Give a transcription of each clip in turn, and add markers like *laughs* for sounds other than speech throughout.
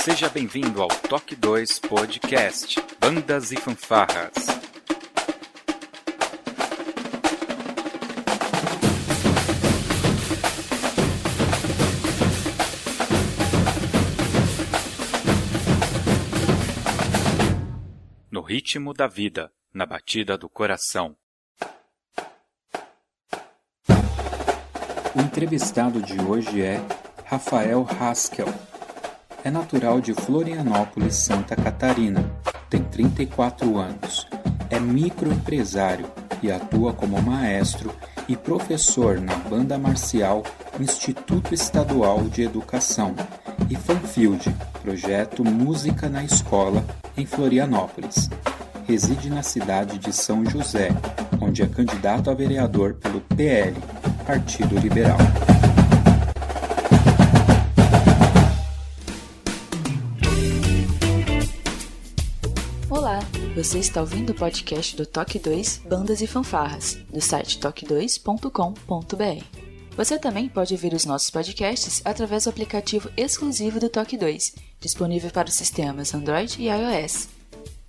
Seja bem-vindo ao Toque 2 Podcast Bandas e Fanfarras. No ritmo da vida, na batida do coração. O entrevistado de hoje é Rafael Haskell. É natural de Florianópolis, Santa Catarina. Tem 34 anos. É microempresário e atua como maestro e professor na banda marcial Instituto Estadual de Educação e Fanfield, projeto Música na Escola, em Florianópolis. Reside na cidade de São José, onde é candidato a vereador pelo PL, Partido Liberal. Você está ouvindo o podcast do Toque 2 Bandas e Fanfarras, do site toque2.com.br. Você também pode ouvir os nossos podcasts através do aplicativo exclusivo do Toque 2, disponível para os sistemas Android e iOS.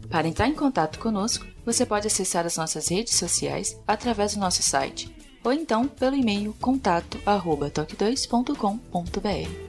Para entrar em contato conosco, você pode acessar as nossas redes sociais através do nosso site ou então pelo e-mail contato@toque2.com.br.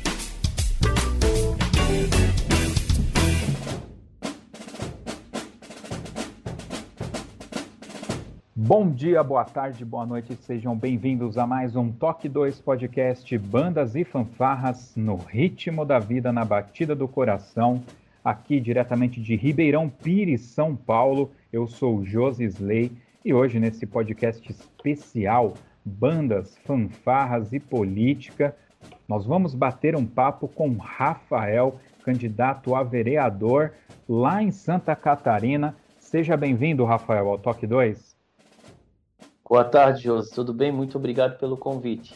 Bom dia, boa tarde, boa noite, sejam bem-vindos a mais um Toque 2 podcast Bandas e Fanfarras no ritmo da vida, na batida do coração, aqui diretamente de Ribeirão Pires, São Paulo. Eu sou Josi Slay e hoje nesse podcast especial Bandas, Fanfarras e Política, nós vamos bater um papo com Rafael, candidato a vereador lá em Santa Catarina. Seja bem-vindo, Rafael, ao Toque 2. Boa tarde, Josi. Tudo bem? Muito obrigado pelo convite.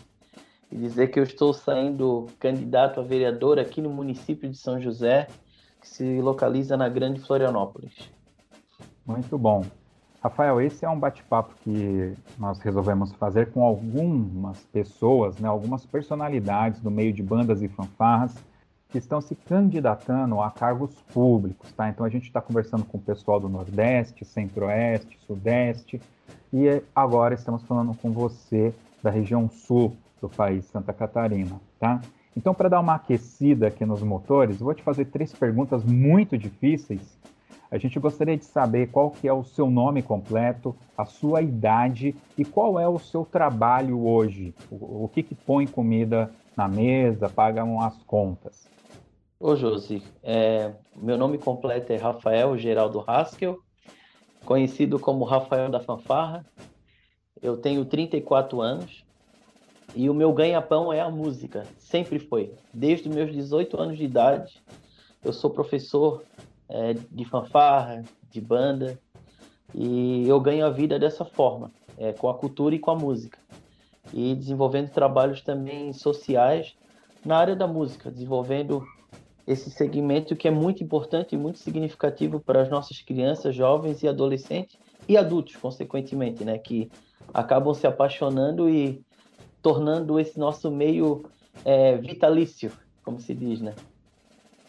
E dizer que eu estou saindo candidato a vereador aqui no município de São José, que se localiza na Grande Florianópolis. Muito bom. Rafael, esse é um bate-papo que nós resolvemos fazer com algumas pessoas, né, algumas personalidades do meio de bandas e fanfarras que estão se candidatando a cargos públicos, tá? Então a gente está conversando com o pessoal do Nordeste, Centro-Oeste, Sudeste, e agora estamos falando com você da região sul do país, Santa Catarina, tá? Então, para dar uma aquecida aqui nos motores, vou te fazer três perguntas muito difíceis. A gente gostaria de saber qual que é o seu nome completo, a sua idade e qual é o seu trabalho hoje. O, que, que põe comida na mesa, pagam as contas. Ô Josi, é, meu nome completo é Rafael Geraldo Haskell, conhecido como Rafael da Fanfarra. Eu tenho 34 anos e o meu ganha-pão é a música, sempre foi. Desde meus 18 anos de idade, eu sou professor é, de fanfarra, de banda, e eu ganho a vida dessa forma, é, com a cultura e com a música. E desenvolvendo trabalhos também sociais na área da música, desenvolvendo esse segmento que é muito importante e muito significativo para as nossas crianças, jovens e adolescentes e adultos, consequentemente, né, que acabam se apaixonando e tornando esse nosso meio é, vitalício, como se diz, né?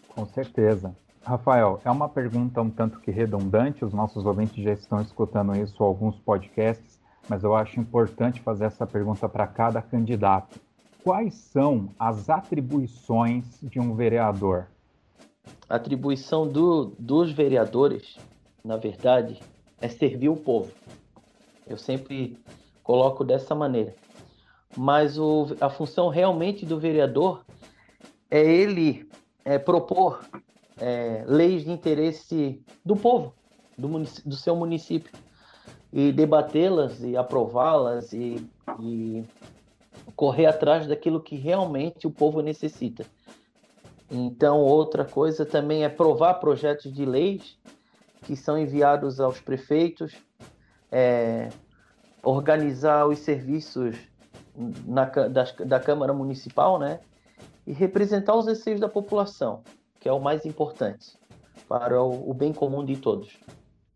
Com certeza. Rafael, é uma pergunta um tanto que redundante, os nossos ouvintes já estão escutando isso em alguns podcasts, mas eu acho importante fazer essa pergunta para cada candidato quais são as atribuições de um vereador? Atribuição do, dos vereadores, na verdade, é servir o povo. Eu sempre coloco dessa maneira. Mas o, a função realmente do vereador é ele é, propor é, leis de interesse do povo, do, do seu município, e debatê-las e aprová-las e, e correr atrás daquilo que realmente o povo necessita. Então, outra coisa também é provar projetos de leis que são enviados aos prefeitos, é, organizar os serviços na, da, da Câmara Municipal, né? E representar os anseios da população, que é o mais importante para o, o bem comum de todos.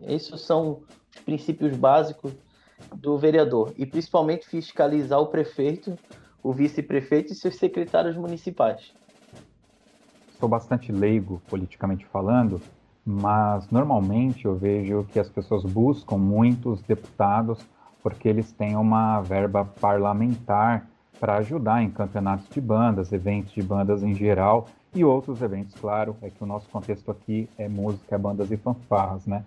Esses são os princípios básicos do vereador e principalmente fiscalizar o prefeito, o vice-prefeito e seus secretários municipais. Sou bastante leigo politicamente falando, mas normalmente eu vejo que as pessoas buscam muitos deputados porque eles têm uma verba parlamentar para ajudar em campeonatos de bandas, eventos de bandas em geral e outros eventos, claro, é que o nosso contexto aqui é música, bandas e fanfarras, né?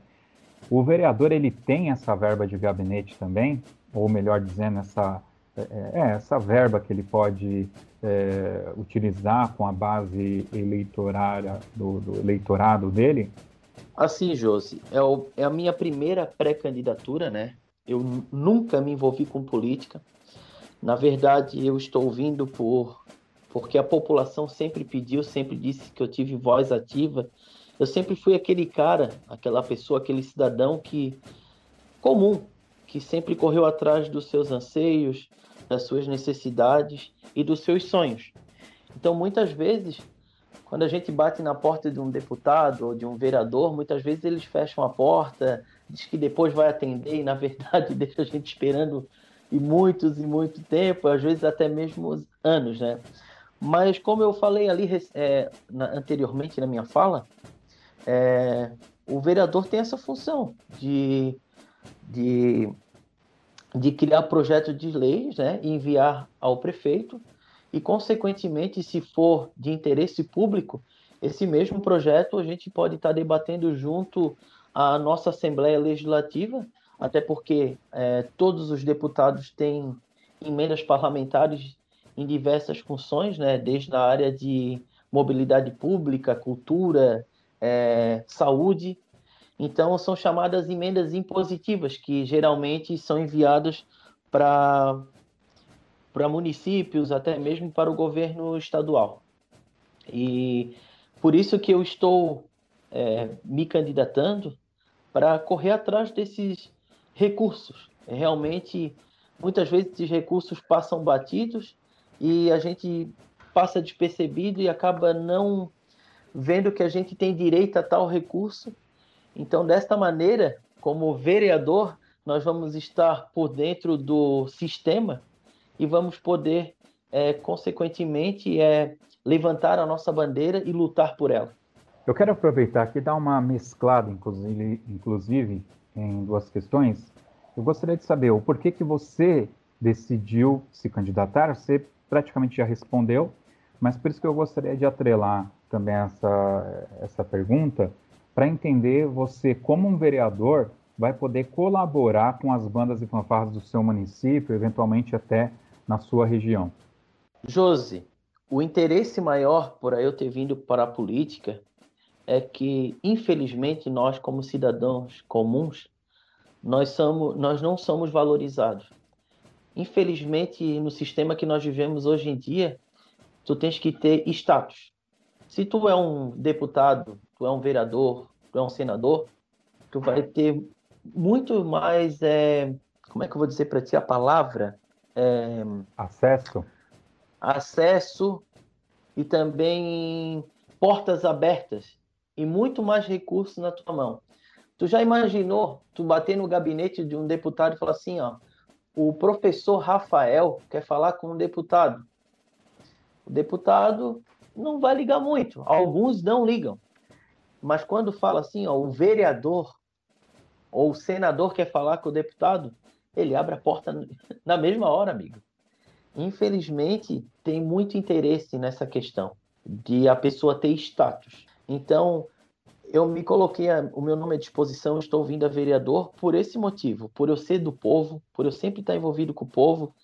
O vereador ele tem essa verba de gabinete também, ou melhor dizendo, essa, é, é essa verba que ele pode é, utilizar com a base eleitorária do, do eleitorado dele? Assim, Josi, é, o, é a minha primeira pré-candidatura, né? Eu nunca me envolvi com política. Na verdade, eu estou vindo por porque a população sempre pediu, sempre disse que eu tive voz ativa. Eu sempre fui aquele cara, aquela pessoa, aquele cidadão que comum, que sempre correu atrás dos seus anseios, das suas necessidades e dos seus sonhos. Então, muitas vezes, quando a gente bate na porta de um deputado ou de um vereador, muitas vezes eles fecham a porta, diz que depois vai atender e na verdade *laughs* deixa a gente esperando e muitos e muito tempo, às vezes até mesmo anos, né? Mas como eu falei ali é, na, anteriormente na minha fala, é, o vereador tem essa função de, de, de criar projetos de leis, né, e enviar ao prefeito e, consequentemente, se for de interesse público, esse mesmo projeto a gente pode estar debatendo junto à nossa Assembleia Legislativa, até porque é, todos os deputados têm emendas parlamentares em diversas funções, né, desde a área de mobilidade pública, cultura, é, saúde. Então, são chamadas emendas impositivas, que geralmente são enviadas para municípios, até mesmo para o governo estadual. E por isso que eu estou é, me candidatando para correr atrás desses recursos. Realmente, muitas vezes esses recursos passam batidos e a gente passa despercebido e acaba não vendo que a gente tem direito a tal recurso. Então, desta maneira, como vereador, nós vamos estar por dentro do sistema e vamos poder, é, consequentemente, é, levantar a nossa bandeira e lutar por ela. Eu quero aproveitar aqui e dar uma mesclada, inclusive, inclusive, em duas questões. Eu gostaria de saber o porquê que você decidiu se candidatar. Você praticamente já respondeu, mas por isso que eu gostaria de atrelar também essa, essa pergunta, para entender você, como um vereador, vai poder colaborar com as bandas e fanfarras do seu município, eventualmente até na sua região? Josi, o interesse maior por eu ter vindo para a política é que, infelizmente, nós, como cidadãos comuns, nós, somos, nós não somos valorizados. Infelizmente, no sistema que nós vivemos hoje em dia, tu tens que ter status. Se tu é um deputado, tu é um vereador, tu é um senador, tu vai ter muito mais, é, como é que eu vou dizer para ti a palavra? É, acesso. Acesso e também portas abertas e muito mais recursos na tua mão. Tu já imaginou tu bater no gabinete de um deputado e falar assim, ó, o professor Rafael quer falar com um deputado. O deputado não vai ligar muito, alguns não ligam. Mas quando fala assim, ó, o vereador ou o senador quer falar com o deputado, ele abre a porta *laughs* na mesma hora, amigo. Infelizmente, tem muito interesse nessa questão de a pessoa ter status. Então, eu me coloquei a, o meu nome à disposição, estou vindo a vereador por esse motivo, por eu ser do povo, por eu sempre estar envolvido com o povo,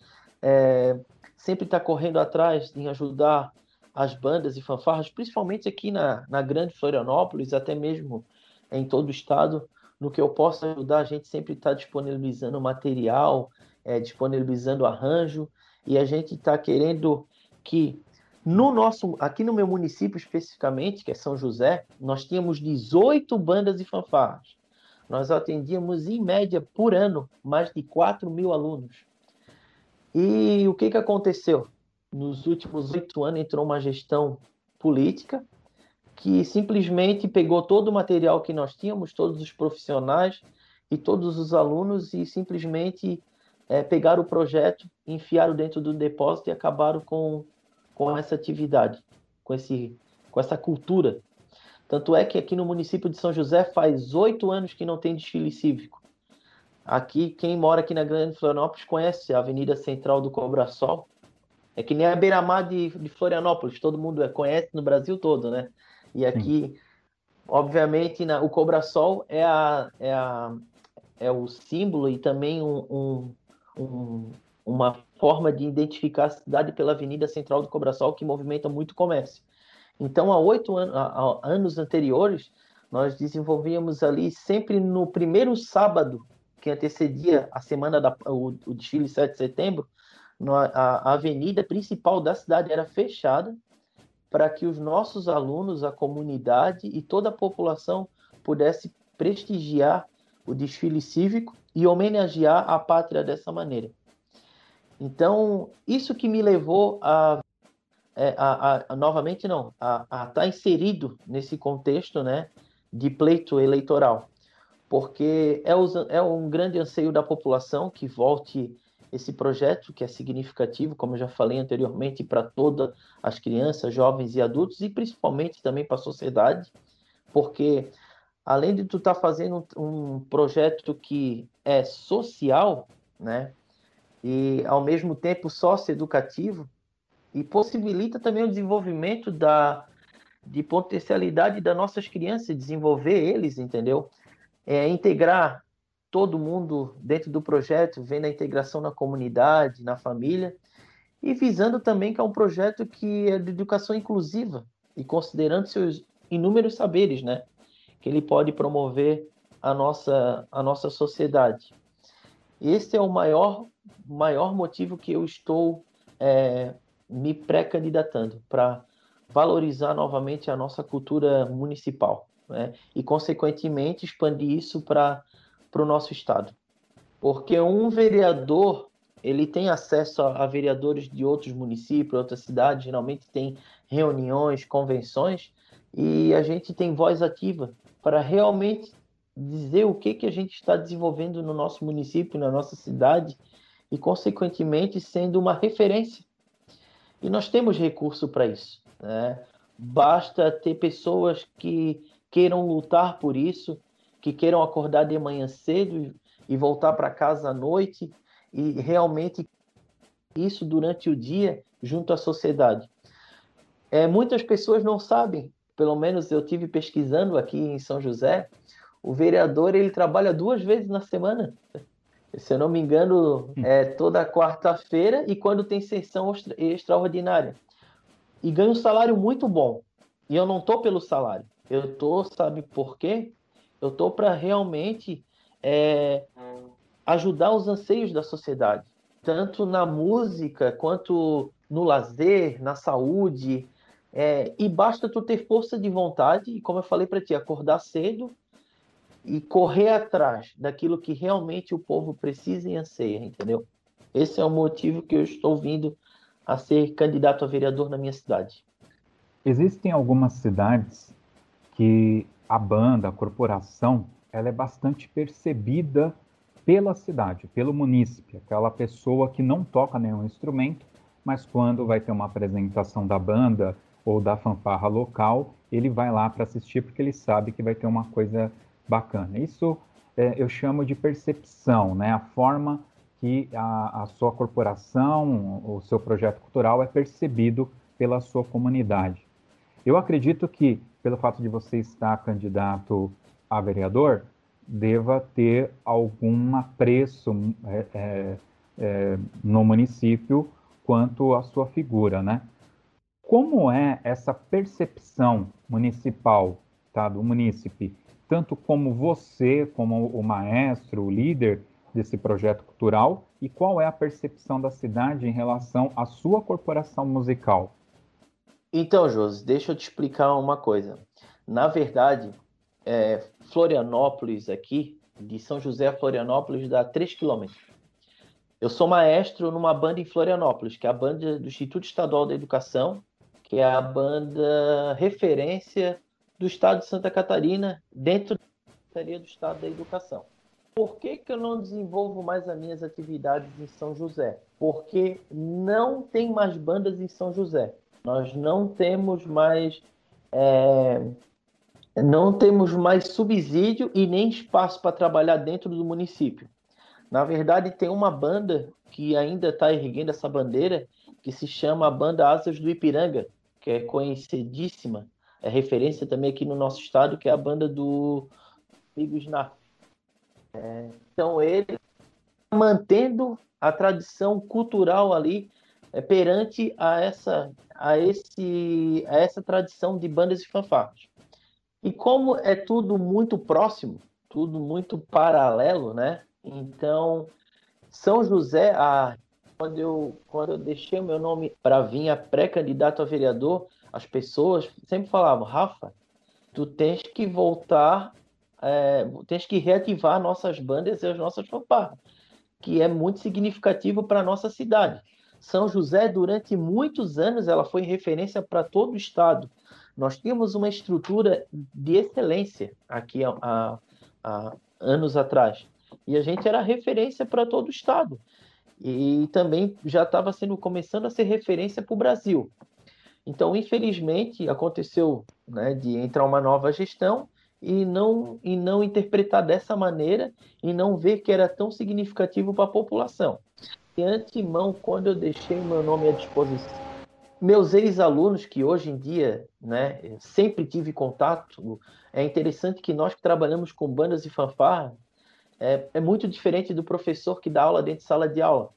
é, sempre estar correndo atrás em ajudar as bandas e fanfarras, principalmente aqui na, na grande Florianópolis, até mesmo em todo o estado, no que eu possa ajudar, a gente sempre está disponibilizando material, é, disponibilizando arranjo, e a gente está querendo que no nosso, aqui no meu município especificamente, que é São José, nós tínhamos 18 bandas e fanfarras. nós atendíamos em média por ano mais de 4 mil alunos. E o que, que aconteceu? Nos últimos oito anos entrou uma gestão política que simplesmente pegou todo o material que nós tínhamos, todos os profissionais e todos os alunos e simplesmente é, pegaram o projeto, enfiaram dentro do depósito e acabaram com, com essa atividade, com, esse, com essa cultura. Tanto é que aqui no município de São José faz oito anos que não tem desfile cívico. Aqui, quem mora aqui na Grande Florianópolis conhece a Avenida Central do Cobrasol. É que nem a beira-mar de, de Florianópolis, todo mundo conhece no Brasil todo, né? E aqui, Sim. obviamente, na, o Cobrasol é, a, é, a, é o símbolo e também um, um, um, uma forma de identificar a cidade pela Avenida Central do Cobrasol, que movimenta muito comércio. Então, há oito an anos anteriores, nós desenvolvíamos ali sempre no primeiro sábado que antecedia a semana da o, o desfile 7 de setembro, a, avenida principal da cidade era fechada para que os nossos alunos, a comunidade e toda a população pudesse prestigiar o desfile cívico e homenagear a pátria dessa maneira. Então, isso que me levou a, é, a, a, a novamente não, a estar tá inserido nesse contexto, né, de pleito eleitoral, porque é, os, é um grande anseio da população que volte esse projeto, que é significativo, como eu já falei anteriormente, para todas as crianças, jovens e adultos, e principalmente também para a sociedade, porque além de tu estar tá fazendo um, projeto que é social, né, e ao mesmo tempo socioeducativo, e possibilita também o desenvolvimento da, de potencialidade das nossas crianças, desenvolver eles, entendeu? É, integrar todo mundo dentro do projeto, vendo a integração na comunidade, na família, e visando também que é um projeto que é de educação inclusiva e considerando seus inúmeros saberes, né? Que ele pode promover a nossa, a nossa sociedade. Esse é o maior, maior motivo que eu estou é, me pré-candidatando para valorizar novamente a nossa cultura municipal né? e, consequentemente, expandir isso para para o nosso estado. Porque um vereador ele tem acesso a, a, vereadores de outros municípios, outras cidades, geralmente tem reuniões, convenções, e a gente tem voz ativa para realmente dizer o que, que a gente está desenvolvendo no nosso município, na nossa cidade, e, consequentemente, sendo uma referência. E nós temos recurso para isso. Né? Basta ter pessoas que queiram lutar por isso, que queiram acordar de manhã cedo e voltar para casa à noite e realmente isso durante o dia junto à sociedade. É, muitas pessoas não sabem, pelo menos eu tive pesquisando aqui em São José, o vereador ele trabalha duas vezes na semana. Se eu não me engano, hum. é toda quarta-feira e quando tem sessão extraordinária. E ganha um salário muito bom. E eu não tô pelo salário. Eu tô, sabe por quê? Eu estou para realmente é, ajudar os anseios da sociedade, tanto na música quanto no lazer, na saúde. É, e basta tu ter força de vontade, e como eu falei para ti, acordar cedo e correr atrás daquilo que realmente o povo precisa e anseia, entendeu? Esse é o motivo que eu estou vindo a ser candidato a vereador na minha cidade. Existem algumas cidades que a banda, a corporação, ela é bastante percebida pela cidade, pelo munícipe, aquela pessoa que não toca nenhum instrumento, mas quando vai ter uma apresentação da banda ou da fanfarra local, ele vai lá para assistir porque ele sabe que vai ter uma coisa bacana. Isso é, eu chamo de percepção, né? A forma que a, a sua corporação, o seu projeto cultural é percebido pela sua comunidade. Eu acredito que pelo fato de você estar candidato a vereador, deva ter algum apreço é, é, é, no município quanto à sua figura, né? Como é essa percepção municipal, tá, do munícipe, tanto como você, como o maestro, o líder desse projeto cultural, e qual é a percepção da cidade em relação à sua corporação musical? Então, Josi, deixa eu te explicar uma coisa. Na verdade, é, Florianópolis aqui, de São José a Florianópolis dá 3 quilômetros. Eu sou maestro numa banda em Florianópolis, que é a banda do Instituto Estadual da Educação, que é a banda referência do estado de Santa Catarina dentro da Secretaria do Estado da Educação. Por que, que eu não desenvolvo mais as minhas atividades em São José? Porque não tem mais bandas em São José. Nós não temos mais é, não temos mais subsídio e nem espaço para trabalhar dentro do município. Na verdade, tem uma banda que ainda está erguendo essa bandeira, que se chama a Banda Asas do Ipiranga, que é conhecidíssima, é referência também aqui no nosso estado, que é a banda do Amigos na. É, então, ele mantendo a tradição cultural ali é, perante a essa, a, esse, a essa tradição de bandas e fanfarras. E como é tudo muito próximo, tudo muito paralelo, né? Então, São José, a, quando, eu, quando eu deixei o meu nome para vir a pré-candidato a vereador, as pessoas sempre falavam, Rafa, tu tens que voltar, é, tens que reativar nossas bandas e as nossas fanfarras, que é muito significativo para a nossa cidade. São José, durante muitos anos, ela foi referência para todo o estado. Nós tínhamos uma estrutura de excelência aqui há, há anos atrás. E a gente era referência para todo o estado. E também já estava sendo começando a ser referência para o Brasil. Então, infelizmente, aconteceu né, de entrar uma nova gestão e não, e não interpretar dessa maneira e não ver que era tão significativo para a população. De antemão, quando eu deixei meu nome à disposição meus ex-alunos, que hoje em dia né, sempre tive contato, é interessante que nós que trabalhamos com bandas e fanfarra, é, é muito diferente do professor que dá aula dentro de sala de aula.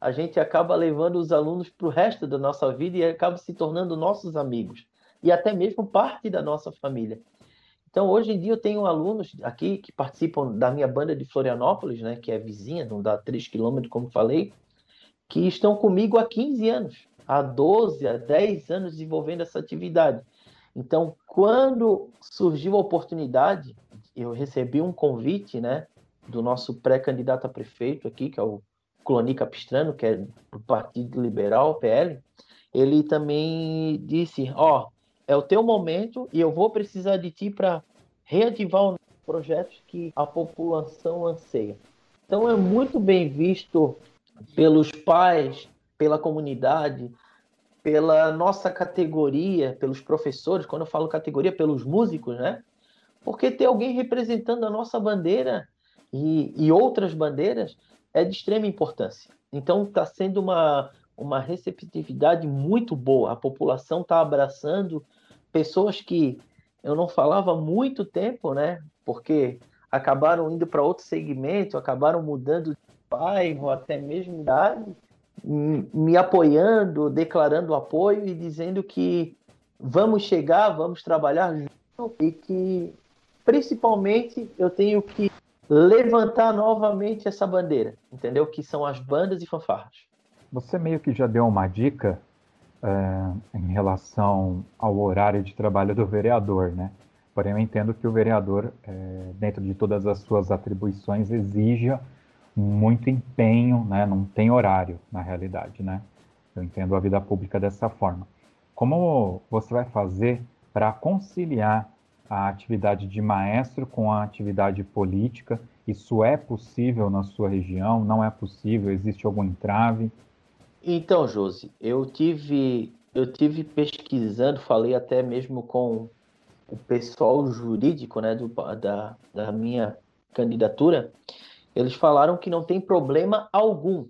A gente acaba levando os alunos para o resto da nossa vida e acaba se tornando nossos amigos e até mesmo parte da nossa família. Então, hoje em dia, eu tenho alunos aqui que participam da minha banda de Florianópolis, né, que é vizinha, não dá 3 quilômetros, como falei, que estão comigo há 15 anos há 12, há 10 anos desenvolvendo essa atividade. Então, quando surgiu a oportunidade, eu recebi um convite, né, do nosso pré-candidato a prefeito aqui, que é o Cloni Capistrano, que é do Partido Liberal, PL. Ele também disse: Ó, oh, é o teu momento e eu vou precisar de ti para reativar os projetos que a população anseia. Então, é muito bem visto pelos pais, pela comunidade, pela nossa categoria, pelos professores, quando eu falo categoria, pelos músicos, né? Porque ter alguém representando a nossa bandeira e, e outras bandeiras é de extrema importância. Então, está sendo uma, uma receptividade muito boa. A população está abraçando pessoas que eu não falava há muito tempo, né? Porque acabaram indo para outro segmento, acabaram mudando de bairro, até mesmo idade, me apoiando, declarando apoio e dizendo que vamos chegar, vamos trabalhar e que principalmente eu tenho que levantar novamente essa bandeira, entendeu? Que são as bandas e fanfarras. Você meio que já deu uma dica é, em relação ao horário de trabalho do vereador, né? Porém, eu entendo que o vereador, é, dentro de todas as suas atribuições, exija muito empenho, né? Não tem horário, na realidade, né? Eu entendo a vida pública dessa forma. Como você vai fazer para conciliar a atividade de maestro com a atividade política? Isso é possível na sua região? Não é possível? Existe algum entrave? Então, Josi, eu tive eu tive pesquisando, falei até mesmo com o pessoal jurídico, né, do, da, da minha candidatura, eles falaram que não tem problema algum,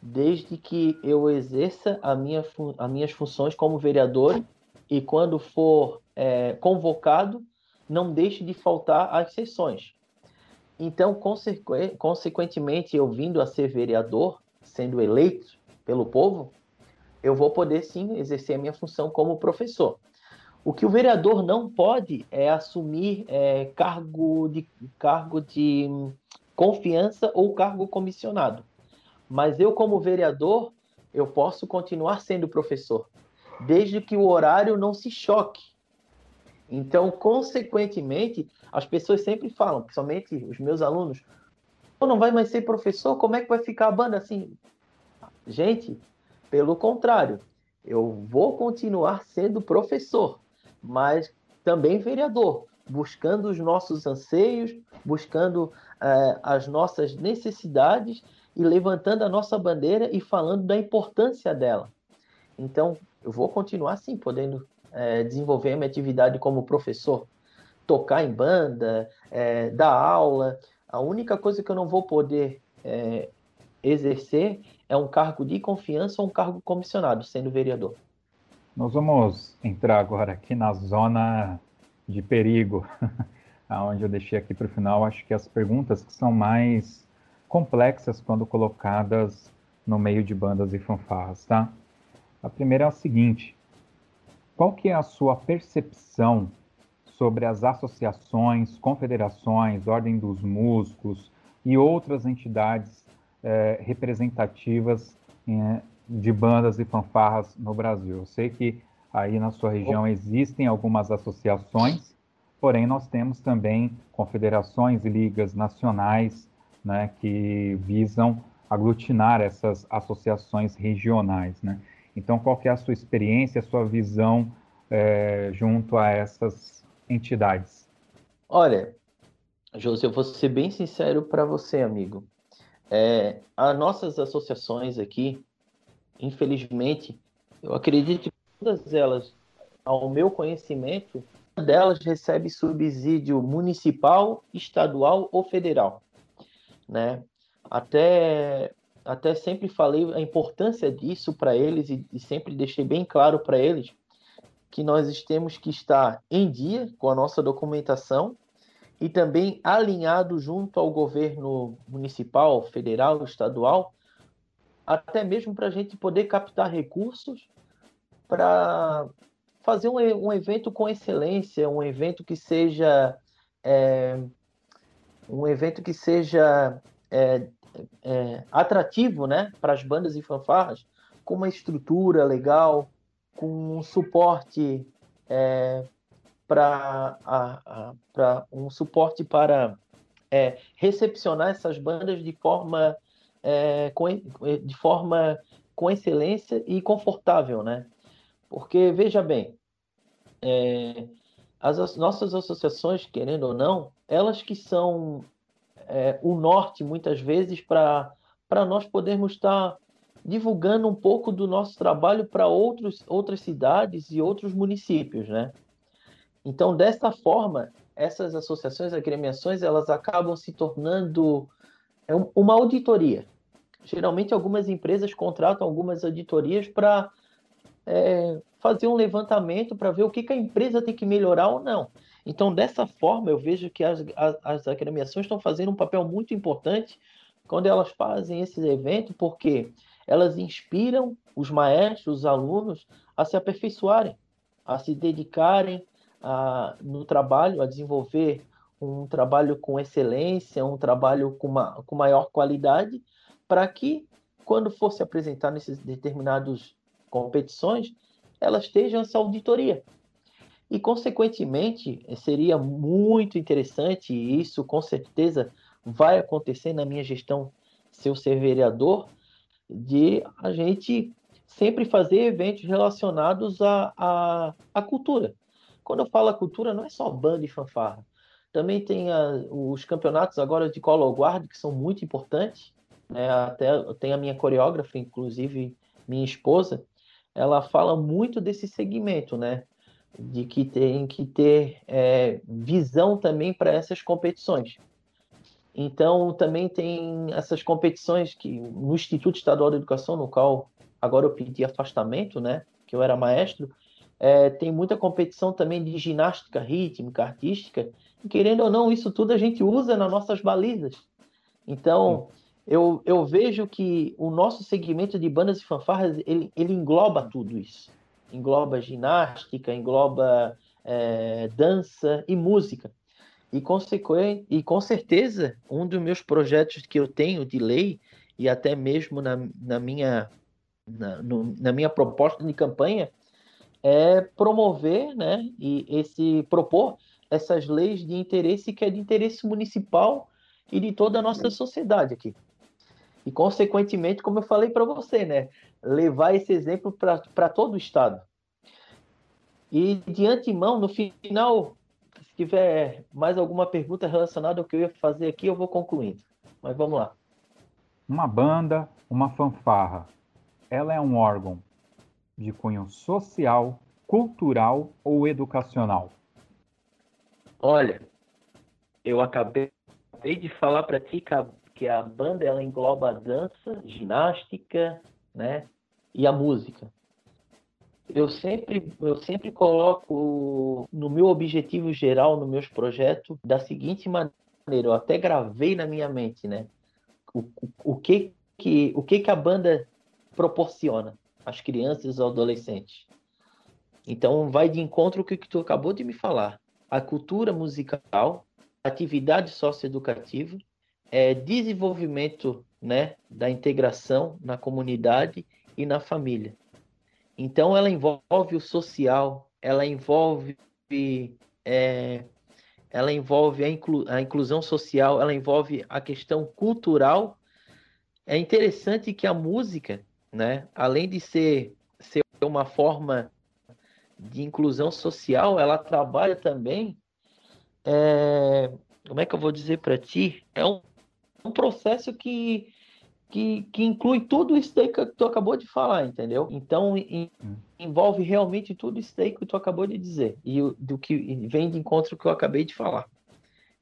desde que eu exerça a minha, as minhas funções como vereador e quando for é, convocado, não deixe de faltar às sessões. Então, consequentemente, eu vindo a ser vereador, sendo eleito pelo povo, eu vou poder sim exercer a minha função como professor. O que o vereador não pode é assumir é, cargo de cargo de confiança ou cargo comissionado. Mas eu, como vereador, eu posso continuar sendo professor, desde que o horário não se choque. Então, consequentemente, as pessoas sempre falam, principalmente os meus alunos, não vai mais ser professor, como é que vai ficar a banda assim? Gente, pelo contrário, eu vou continuar sendo professor, mas também vereador, buscando os nossos anseios, buscando uh, as nossas necessidades e levantando a nossa bandeira e falando da importância dela. Então, eu vou continuar sim, podendo uh, desenvolver a minha atividade como professor, tocar em banda, uh, dar aula. A única coisa que eu não vou poder exercer é um cargo de confiança ou um cargo comissionado, sendo vereador. Nós vamos entrar agora aqui na zona de perigo, *laughs* aonde eu deixei aqui para o final, acho que as perguntas que são mais complexas quando colocadas no meio de bandas e fanfarras, tá? A primeira é a seguinte: qual que é a sua percepção sobre as associações, confederações, ordem dos músicos e outras entidades é, representativas é, de bandas e fanfarras no Brasil? Eu sei que aí na sua região existem algumas associações, porém nós temos também confederações e ligas nacionais né, que visam aglutinar essas associações regionais. Né? Então, qual é a sua experiência, a sua visão é, junto a essas entidades? Olha, José, eu vou ser bem sincero para você, amigo. É, as nossas associações aqui, infelizmente, eu acredito que todas elas, ao meu conhecimento, delas recebe subsídio municipal, estadual ou federal, né? Até até sempre falei a importância disso para eles e, e sempre deixei bem claro para eles que nós temos que estar em dia com a nossa documentação e também alinhado junto ao governo municipal, federal, estadual, até mesmo para a gente poder captar recursos para fazer um, um, evento com excelência, um evento que seja é, um evento que seja é, é, atrativo, né, para as bandas e fanfarras, com uma estrutura legal, com um suporte é, para um suporte para é, recepcionar essas bandas de forma é, com, de forma com excelência e confortável, né? Porque, veja bem, é, as nossas associações, querendo ou não, elas que são é, o norte, muitas vezes, para nós podermos estar divulgando um pouco do nosso trabalho para outras cidades e outros municípios, né? Então, dessa forma, essas associações, agremiações, elas acabam se tornando é uma auditoria. Geralmente, algumas empresas contratam algumas auditorias para é, fazer um levantamento para ver o que, que, a empresa tem que melhorar ou não. Então, dessa forma, eu vejo que as, as, as agremiações estão fazendo um papel muito importante quando elas fazem esse evento, porque elas inspiram os maestros, os alunos, a se aperfeiçoarem, a se dedicarem a, no trabalho, a desenvolver um trabalho com excelência, um trabalho com, uma, com maior qualidade, para que, quando fosse apresentar nesses determinados competições, elas estejam essa auditoria. E, consequentemente, seria muito interessante, e isso com certeza vai acontecer na minha gestão, se eu ser vereador, de a gente sempre fazer eventos relacionados à, à, à cultura. Quando eu falo cultura, não é só banda e fanfarra. Também tem a, os campeonatos agora de colo guard, que são muito importantes. Né? Até tem a minha coreógrafa, inclusive minha esposa, ela fala muito desse segmento, né? De que tem que ter é, visão também para essas competições. Então, também tem essas competições que no Instituto Estadual de Educação, no qual agora eu pedi afastamento, né? Que eu era maestro, é, tem muita competição também de ginástica rítmica, artística. E, querendo ou não, isso tudo a gente usa nas nossas balizas. Então, Sim eu, eu vejo que o nosso segmento de bandas e fanfarras ele, ele engloba tudo isso. Engloba ginástica, engloba é, dança e música. E, consequente, e com certeza, um dos meus projetos que eu tenho de lei, e até mesmo na, na, minha, na, no, na minha proposta de campanha, é promover, né, e esse propor essas leis de interesse que é de interesse municipal e de toda a nossa sociedade aqui. E, consequentemente, como eu falei para você, né, levar esse exemplo para todo o Estado. E, de antemão, no final, se tiver mais alguma pergunta relacionada ao que eu ia fazer aqui, eu vou concluindo. Mas vamos lá. Uma banda, uma fanfarra, ela é um órgão de cunho social, cultural ou educacional? Olha, eu acabei de falar para ti que a, que a banda ela engloba a dança, ginástica, né, e a música. Eu sempre, eu sempre coloco no meu objetivo geral, nos meus projetos, da seguinte maneira. Eu até gravei na minha mente, né? O, o, o que que o que que a banda proporciona às crianças e aos adolescentes? Então, vai de encontro com o que tu acabou de me falar a cultura musical, atividade socioeducativa, é, desenvolvimento né, da integração na comunidade e na família. Então, ela envolve o social, ela envolve, é, ela envolve a, inclu, a inclusão social, ela envolve a questão cultural. É interessante que a música, né, além de ser, ser uma forma de inclusão social, ela trabalha também. É, como é que eu vou dizer para ti? É um, um processo que, que, que, inclui tudo isso daí que tu acabou de falar, entendeu? Então, em, hum. envolve realmente tudo isso daí que tu acabou de dizer e do que vem de encontro que eu acabei de falar.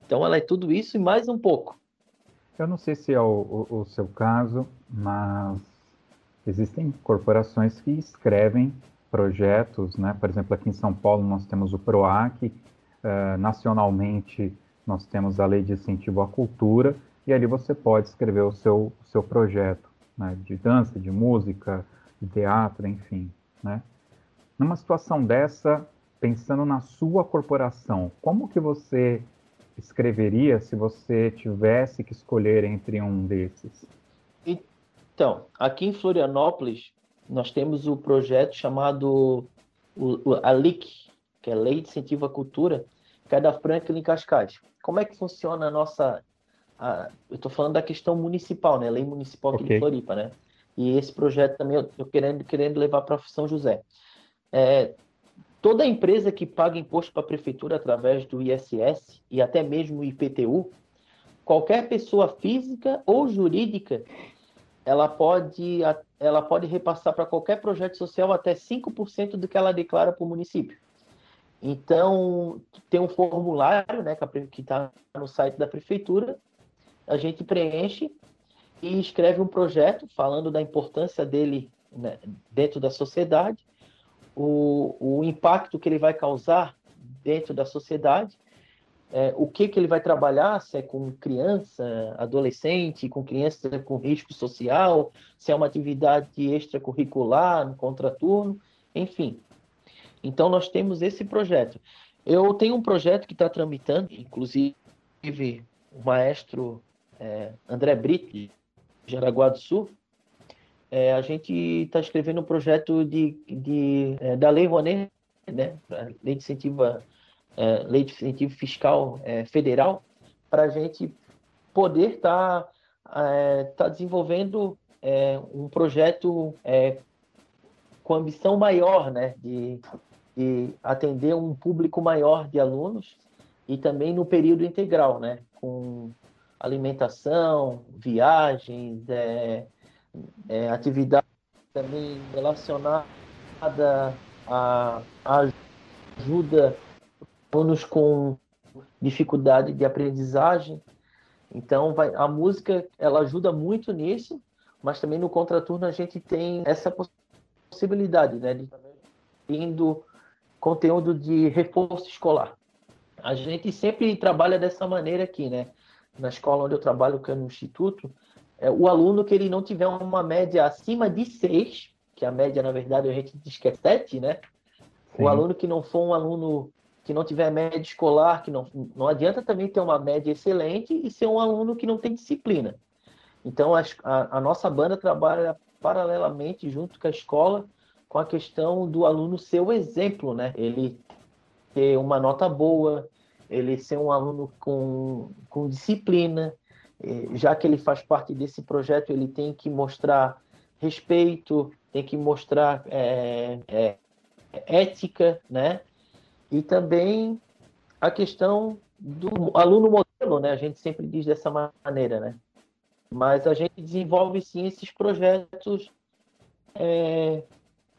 Então, ela é tudo isso e mais um pouco. Eu não sei se é o, o, o seu caso, mas existem corporações que escrevem projetos, né? Por exemplo, aqui em São Paulo nós temos o PROAC, uh, nacionalmente nós temos a Lei de Incentivo à Cultura, e ali você pode escrever o seu, seu projeto, né? De dança, de música, de teatro, enfim, né? Numa situação dessa, pensando na sua corporação, como que você escreveria se você tivesse que escolher entre um desses? Então, aqui em Florianópolis, nós temos o projeto chamado o, o, a LIC, que é Lei de Incentivo à Cultura, que é da Franklin Cascais. Como é que funciona a nossa... A, eu estou falando da questão municipal, né? Lei municipal aqui okay. de Floripa, né? E esse projeto também eu estou querendo, querendo levar para São José. É, toda empresa que paga imposto para a prefeitura através do ISS e até mesmo o IPTU, qualquer pessoa física ou jurídica ela pode, ela pode repassar para qualquer projeto social até 5% do que ela declara para o município. Então, tem um formulário né, que está no site da prefeitura, a gente preenche e escreve um projeto falando da importância dele né, dentro da sociedade, o, o impacto que ele vai causar dentro da sociedade é, o que, que ele vai trabalhar, se é com criança, adolescente, com criança com risco social, se é uma atividade extracurricular, no contraturno, enfim. Então, nós temos esse projeto. Eu tenho um projeto que está tramitando, inclusive o maestro é, André Brito, de Jaraguá do Sul, é, a gente está escrevendo um projeto de, de é, da Lei Rouanet, né, Lei de Incentivo é, lei de incentivo fiscal é, federal, para a gente poder estar tá, é, tá desenvolvendo um projeto com ambição maior, né, de, de atender um público maior de alunos e também no período integral, né, com alimentação, viagens, é, é, atividade também relacionada à, ajuda alunos com dificuldade de aprendizagem. Então, vai, a música ela ajuda muito nisso, mas também no contraturno a gente tem essa possibilidade, né, de indo conteúdo de reforço escolar. A gente sempre trabalha dessa maneira aqui, né? Na escola onde eu trabalho, que é no instituto, é, o aluno que ele não tiver uma média acima de 6, que a média, na verdade, a gente diz que é 7, né? Sim. O aluno que não for um aluno que não tiver média escolar, que não, não adianta também ter uma média excelente e ser um aluno que não tem disciplina. Então, a, a, a nossa banda trabalha paralelamente junto com a escola com a questão do aluno ser o exemplo, né? Ele ter uma nota boa, ele ser um aluno com, com disciplina, já que ele faz parte desse projeto, ele tem que mostrar respeito, tem que mostrar é, é, ética, né? E também a questão do aluno modelo, né? A gente sempre diz dessa maneira, né? Mas a gente desenvolve sim esses projetos é,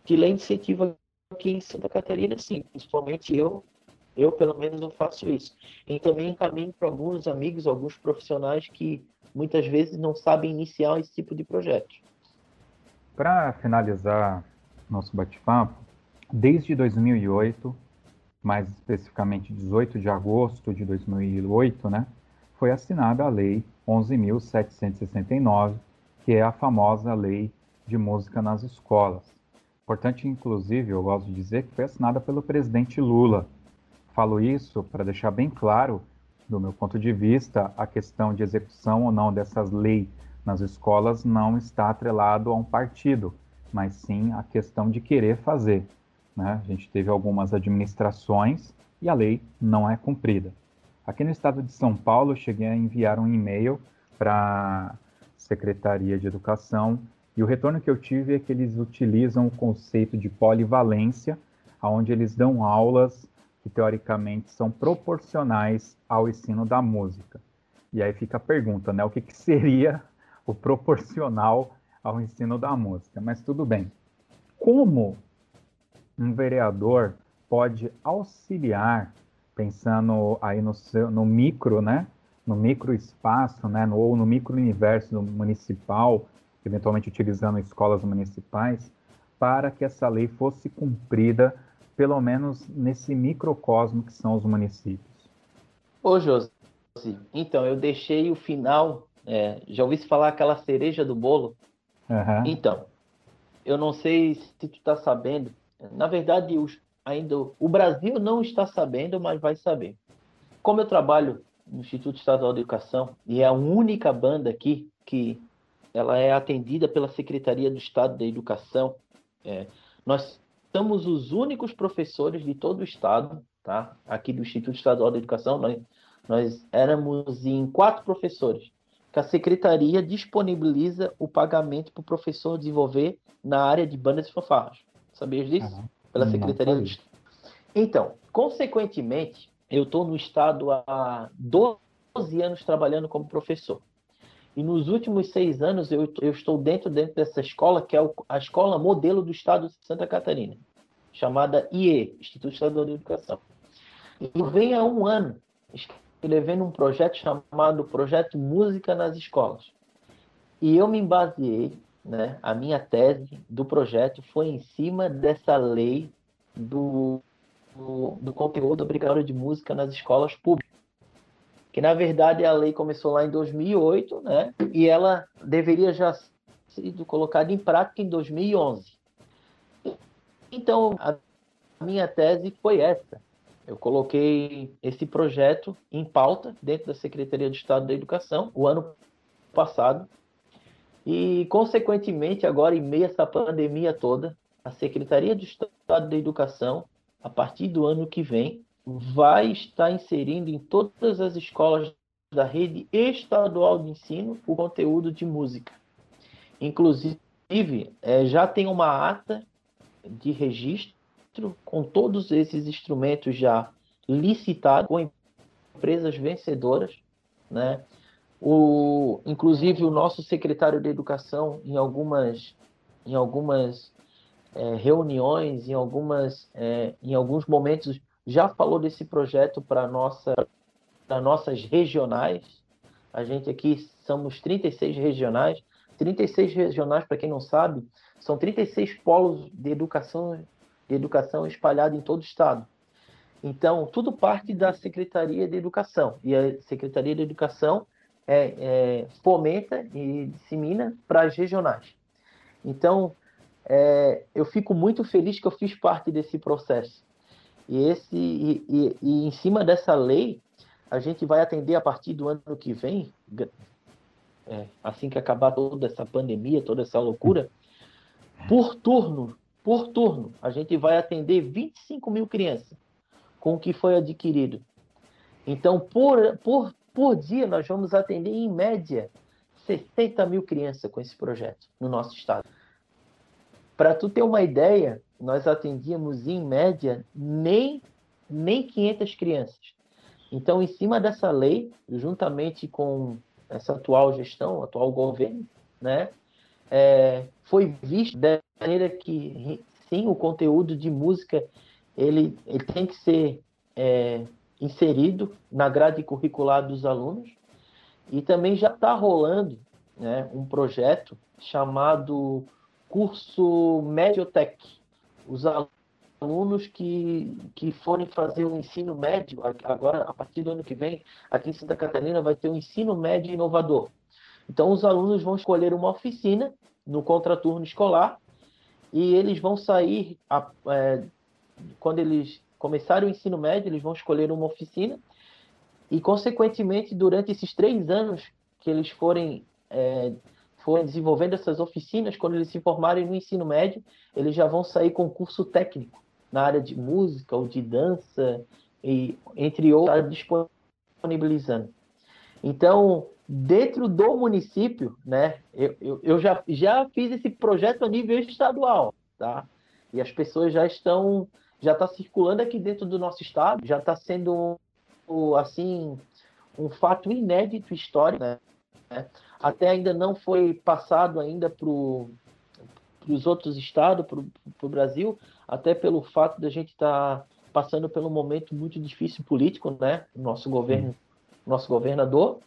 que lê incentivo aqui em Santa Catarina, sim. Principalmente eu, eu pelo menos eu faço isso. E também encaminho para alguns amigos, alguns profissionais que muitas vezes não sabem iniciar esse tipo de projeto. Para finalizar nosso bate-papo, desde 2008, mais especificamente 18 de agosto de 2008, né, foi assinada a Lei 11.769, que é a famosa Lei de Música nas Escolas. Importante, inclusive, eu gosto de dizer que foi assinada pelo presidente Lula. Falo isso para deixar bem claro, do meu ponto de vista, a questão de execução ou não dessas leis nas escolas não está atrelado a um partido, mas sim a questão de querer fazer. Né? A gente teve algumas administrações e a lei não é cumprida. Aqui no estado de São Paulo, cheguei a enviar um e-mail para a Secretaria de Educação e o retorno que eu tive é que eles utilizam o conceito de polivalência, onde eles dão aulas que teoricamente são proporcionais ao ensino da música. E aí fica a pergunta, né? O que, que seria o proporcional ao ensino da música? Mas tudo bem. Como um vereador pode auxiliar, pensando aí no, seu, no micro, né? No micro espaço, né? No, ou no micro universo municipal, eventualmente utilizando escolas municipais, para que essa lei fosse cumprida, pelo menos nesse microcosmo que são os municípios. Ô, Josi, então, eu deixei o final. É, já ouvi falar aquela cereja do bolo? Uhum. Então, eu não sei se tu está sabendo, na verdade, os, ainda o Brasil não está sabendo, mas vai saber. Como eu trabalho no Instituto Estadual de Educação e é a única banda aqui que ela é atendida pela Secretaria do Estado da Educação, é, nós somos os únicos professores de todo o estado, tá? Aqui do Instituto Estadual de Educação, nós, nós éramos em quatro professores que a secretaria disponibiliza o pagamento para o professor desenvolver na área de bandas e fanfarras. Sabias disso? Uhum. Pela Secretaria do Estado. Então, consequentemente, eu estou no Estado há 12 anos trabalhando como professor. E nos últimos seis anos eu, eu estou dentro, dentro dessa escola, que é a escola modelo do Estado de Santa Catarina, chamada IE, Instituto Estadual de Educação. E vem há um ano escrevendo um projeto chamado Projeto Música nas Escolas. E eu me baseei né, a minha tese do projeto foi em cima dessa lei do, do, do conteúdo obrigatório de música nas escolas públicas. Que, na verdade, a lei começou lá em 2008, né, e ela deveria já sido colocada em prática em 2011. Então, a minha tese foi essa. Eu coloquei esse projeto em pauta dentro da Secretaria de Estado da Educação o ano passado e, consequentemente, agora, em meio a essa pandemia toda, a Secretaria de Estado da Educação, a partir do ano que vem, vai estar inserindo em todas as escolas da rede estadual de ensino o conteúdo de música. Inclusive, é, já tem uma ata de registro com todos esses instrumentos já licitados, com empresas vencedoras, né? O, inclusive o nosso secretário de educação em algumas em algumas é, reuniões, em algumas é, em alguns momentos já falou desse projeto para nossa para nossas regionais. A gente aqui somos 36 regionais. 36 regionais, para quem não sabe, são 36 polos de educação de educação espalhados em todo o estado. Então, tudo parte da Secretaria de Educação. E a Secretaria de Educação é, é, fomenta e dissemina para as regionais. Então, é, eu fico muito feliz que eu fiz parte desse processo. E, esse, e, e, e, em cima dessa lei, a gente vai atender a partir do ano que vem, é, assim que acabar toda essa pandemia, toda essa loucura, por turno, por turno. A gente vai atender 25 mil crianças com o que foi adquirido. Então, por, por, por dia, nós vamos atender, em média, 60 mil crianças com esse projeto no nosso estado. Para tu ter uma ideia, nós atendíamos, em média, nem, nem 500 crianças. Então, em cima dessa lei, juntamente com essa atual gestão, atual governo, né, é, foi visto da maneira que, sim, o conteúdo de música ele, ele tem que ser é, inserido na grade curricular dos alunos e também já está rolando né, um projeto chamado curso Mediotech. Os alunos que, que forem fazer o ensino médio, agora, a partir do ano que vem, aqui em Santa Catarina, vai ter o um ensino médio inovador. Então, os alunos vão escolher uma oficina no contraturno escolar e eles vão sair, é, quando eles começarem o ensino médio, eles vão escolher uma oficina e, consequentemente, durante esses três anos que eles forem, é, forem desenvolvendo essas oficinas, quando eles se formarem no ensino médio, eles já vão sair com curso técnico na área de música ou de dança, e entre outros, disponibilizando. Então, dentro do município, né, eu, eu, eu, já, já fiz esse projeto a nível estadual, tá? E as pessoas já estão, já está circulando aqui dentro do nosso estado, já está sendo, assim, um fato inédito histórico, né? Até ainda não foi passado ainda para os outros estados, para o Brasil, até pelo fato da gente estar tá passando pelo momento muito difícil político, né? Nosso governo, nosso governador,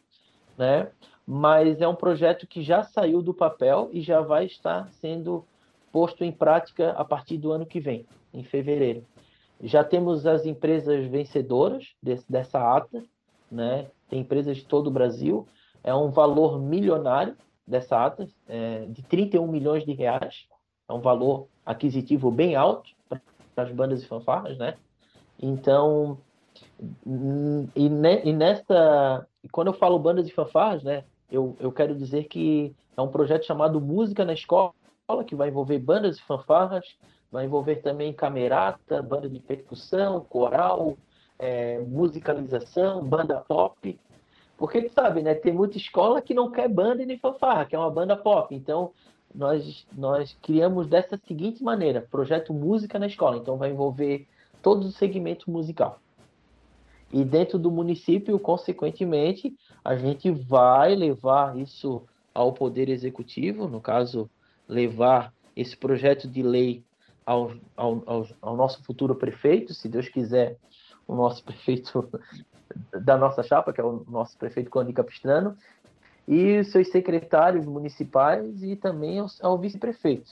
né? Mas é um projeto que já saiu do papel e já vai estar sendo posto em prática a partir do ano que vem, em fevereiro. Já temos as empresas vencedoras desse, dessa ata, né? Tem empresas de todo o Brasil. É um valor milionário dessa ata, é, de 31 milhões de reais. É um valor aquisitivo bem alto para as bandas e fanfarras, né? Então, e, ne, e nesta, quando eu falo bandas e fanfarras, né? Eu, eu quero dizer que é um projeto chamado Música na Escola, que vai envolver bandas e fanfarras, vai envolver também camerata, banda de percussão, coral, é, musicalização, banda pop. Porque tu sabe, né? Tem muita escola que não quer banda e nem fanfarra, que é uma banda pop. Então, nós, nós criamos dessa seguinte maneira: projeto Música na Escola. Então, vai envolver todo o segmento musical. E dentro do município, consequentemente, a gente vai levar isso ao Poder Executivo, no caso, levar esse projeto de lei ao, ao, ao, ao nosso futuro prefeito, se Deus quiser, o nosso *laughs* prefeito da nossa chapa, que é o nosso prefeito Coni Capistrano, e seus secretários municipais e também ao, ao vice-prefeito.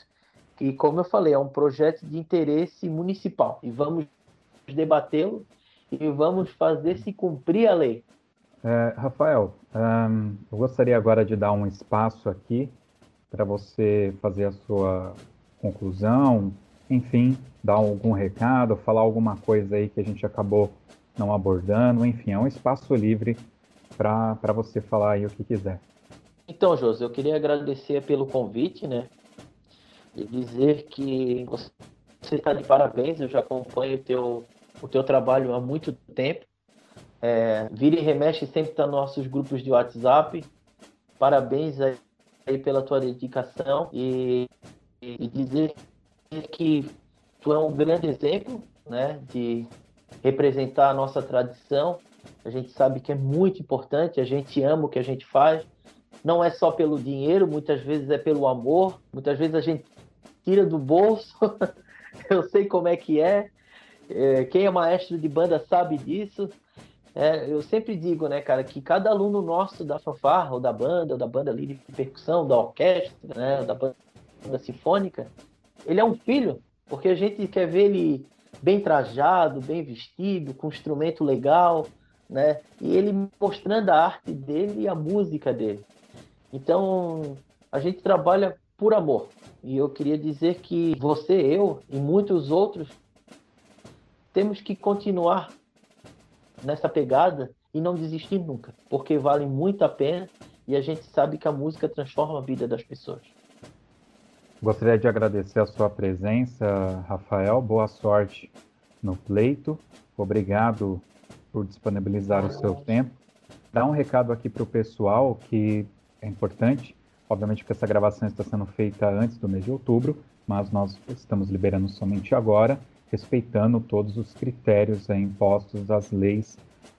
Que, como eu falei, é um projeto de interesse municipal e vamos debatê-lo e vamos fazer se cumprir a lei. É, Rafael, um, eu gostaria agora de dar um espaço aqui para você fazer a sua conclusão, enfim, dar algum recado, falar alguma coisa aí que a gente acabou não abordando, enfim, é um espaço livre para você falar aí o que quiser. Então, José, eu queria agradecer pelo convite, né? E dizer que você está de parabéns, eu já acompanho o teu, o teu trabalho há muito tempo. É, vira e remexe sempre está nos nossos grupos de WhatsApp. Parabéns aí, aí pela tua dedicação e, e dizer que tu é um grande exemplo né, de representar a nossa tradição. A gente sabe que é muito importante, a gente ama o que a gente faz. Não é só pelo dinheiro, muitas vezes é pelo amor, muitas vezes a gente tira do bolso. *laughs* Eu sei como é que é. é. Quem é maestro de banda sabe disso. É, eu sempre digo, né, cara, que cada aluno nosso da fanfarra, ou da banda, ou da banda lírica de percussão, da orquestra, né, da banda sinfônica, ele é um filho, porque a gente quer ver ele bem trajado, bem vestido, com um instrumento legal, né? E ele mostrando a arte dele e a música dele. Então, a gente trabalha por amor. E eu queria dizer que você, eu e muitos outros temos que continuar nessa pegada e não desistir nunca, porque vale muito a pena e a gente sabe que a música transforma a vida das pessoas. Gostaria de agradecer a sua presença, Rafael. Boa sorte no pleito. Obrigado por disponibilizar o seu tempo. Dá um recado aqui para o pessoal que é importante. Obviamente que essa gravação está sendo feita antes do mês de outubro, mas nós estamos liberando somente agora, respeitando todos os critérios impostos das leis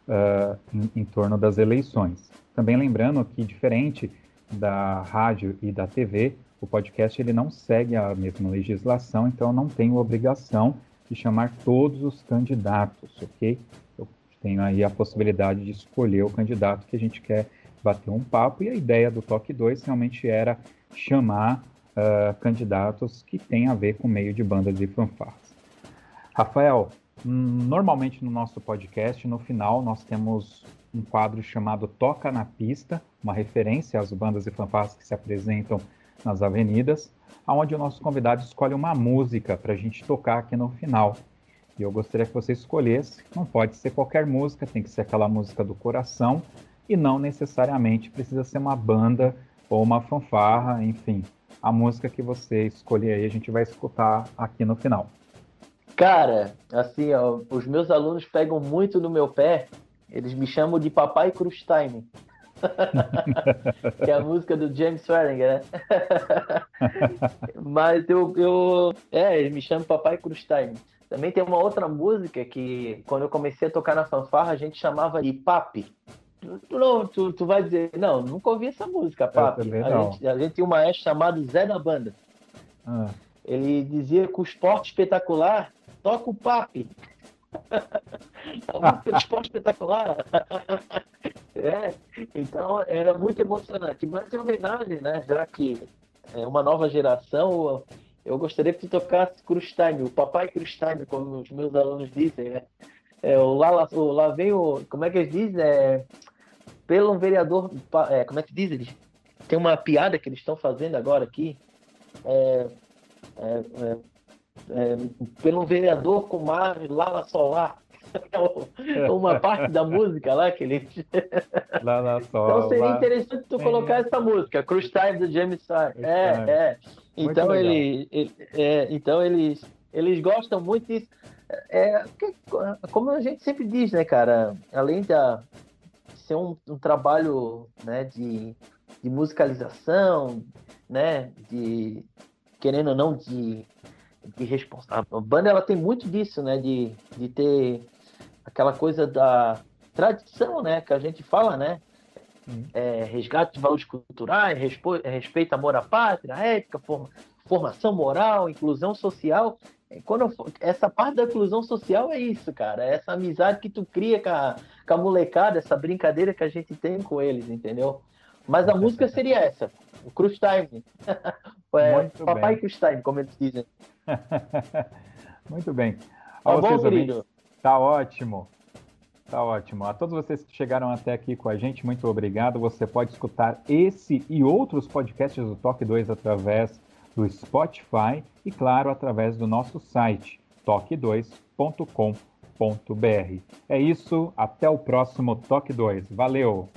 uh, em, em torno das eleições. Também lembrando que, diferente da rádio e da TV, o podcast ele não segue a mesma legislação, então eu não tenho obrigação de chamar todos os candidatos, ok? Eu tenho aí a possibilidade de escolher o candidato que a gente quer bater um papo, e a ideia do Toque 2 realmente era chamar uh, candidatos que têm a ver com meio de bandas e fanfarras. Rafael, normalmente no nosso podcast, no final, nós temos um quadro chamado Toca na Pista, uma referência às bandas e fanfarras que se apresentam nas avenidas, onde o nosso convidado escolhe uma música para a gente tocar aqui no final. E eu gostaria que você escolhesse, não pode ser qualquer música, tem que ser aquela música do coração, e não necessariamente precisa ser uma banda ou uma fanfarra, enfim. A música que você escolher aí, a gente vai escutar aqui no final. Cara, assim, ó, os meus alunos pegam muito no meu pé, eles me chamam de Papai Cruz Time. *laughs* que é a música do James Swearinger, né? *laughs* Mas eu, eu. É, eles me chamam Papai Cruz Time. Também tem uma outra música que, quando eu comecei a tocar na fanfarra, a gente chamava de Papi. Tu, não, tu, tu vai dizer, não, nunca ouvi essa música, Papi. A gente, a gente tinha um maestro chamado Zé da Banda. Ah. Ele dizia que o esporte espetacular toca o Papi. *laughs* a música de esporte espetacular. É, então era muito emocionante. Mas em homenagem, né? Já que é uma nova geração, eu gostaria que tu tocasse Crustime, o papai Crustime, como os meus alunos dizem, né? É, o lá, o, lá vem o. Como é que eles dizem? É, pelo vereador. É, como é que diz eles? Tem uma piada que eles estão fazendo agora aqui. É, é, é, é pelo vereador com mar Lala Solar. É uma parte da música lá que ele. Lá na *laughs* Então seria interessante tu colocar essa música, Cruise Time do James Starr. É, é. Então ele, ele é, então eles, eles gostam muito disso. É, como a gente sempre diz, né, cara? Além da ser um, um trabalho, né, de, de musicalização, né, de querendo ou não de de responsável. A banda ela tem muito disso, né, de, de ter aquela coisa da tradição, né, que a gente fala, né, é, resgate de valores culturais, respeito, amor à pátria, ética, forma, formação moral, inclusão social. Quando eu, essa parte da inclusão social é isso, cara. É essa amizade que tu cria com a, com a molecada, essa brincadeira que a gente tem com eles, entendeu? Mas a música seria essa, o Cruz Time. *laughs* é, Papai Cruz Time, como eles dizem. *laughs* Muito bem. Tá bom, querido? Tá ótimo. Tá ótimo. A todos vocês que chegaram até aqui com a gente, muito obrigado. Você pode escutar esse e outros podcasts do Toque 2 através do Spotify e, claro, através do nosso site toque2.com.br. É isso, até o próximo Toque 2. Valeu!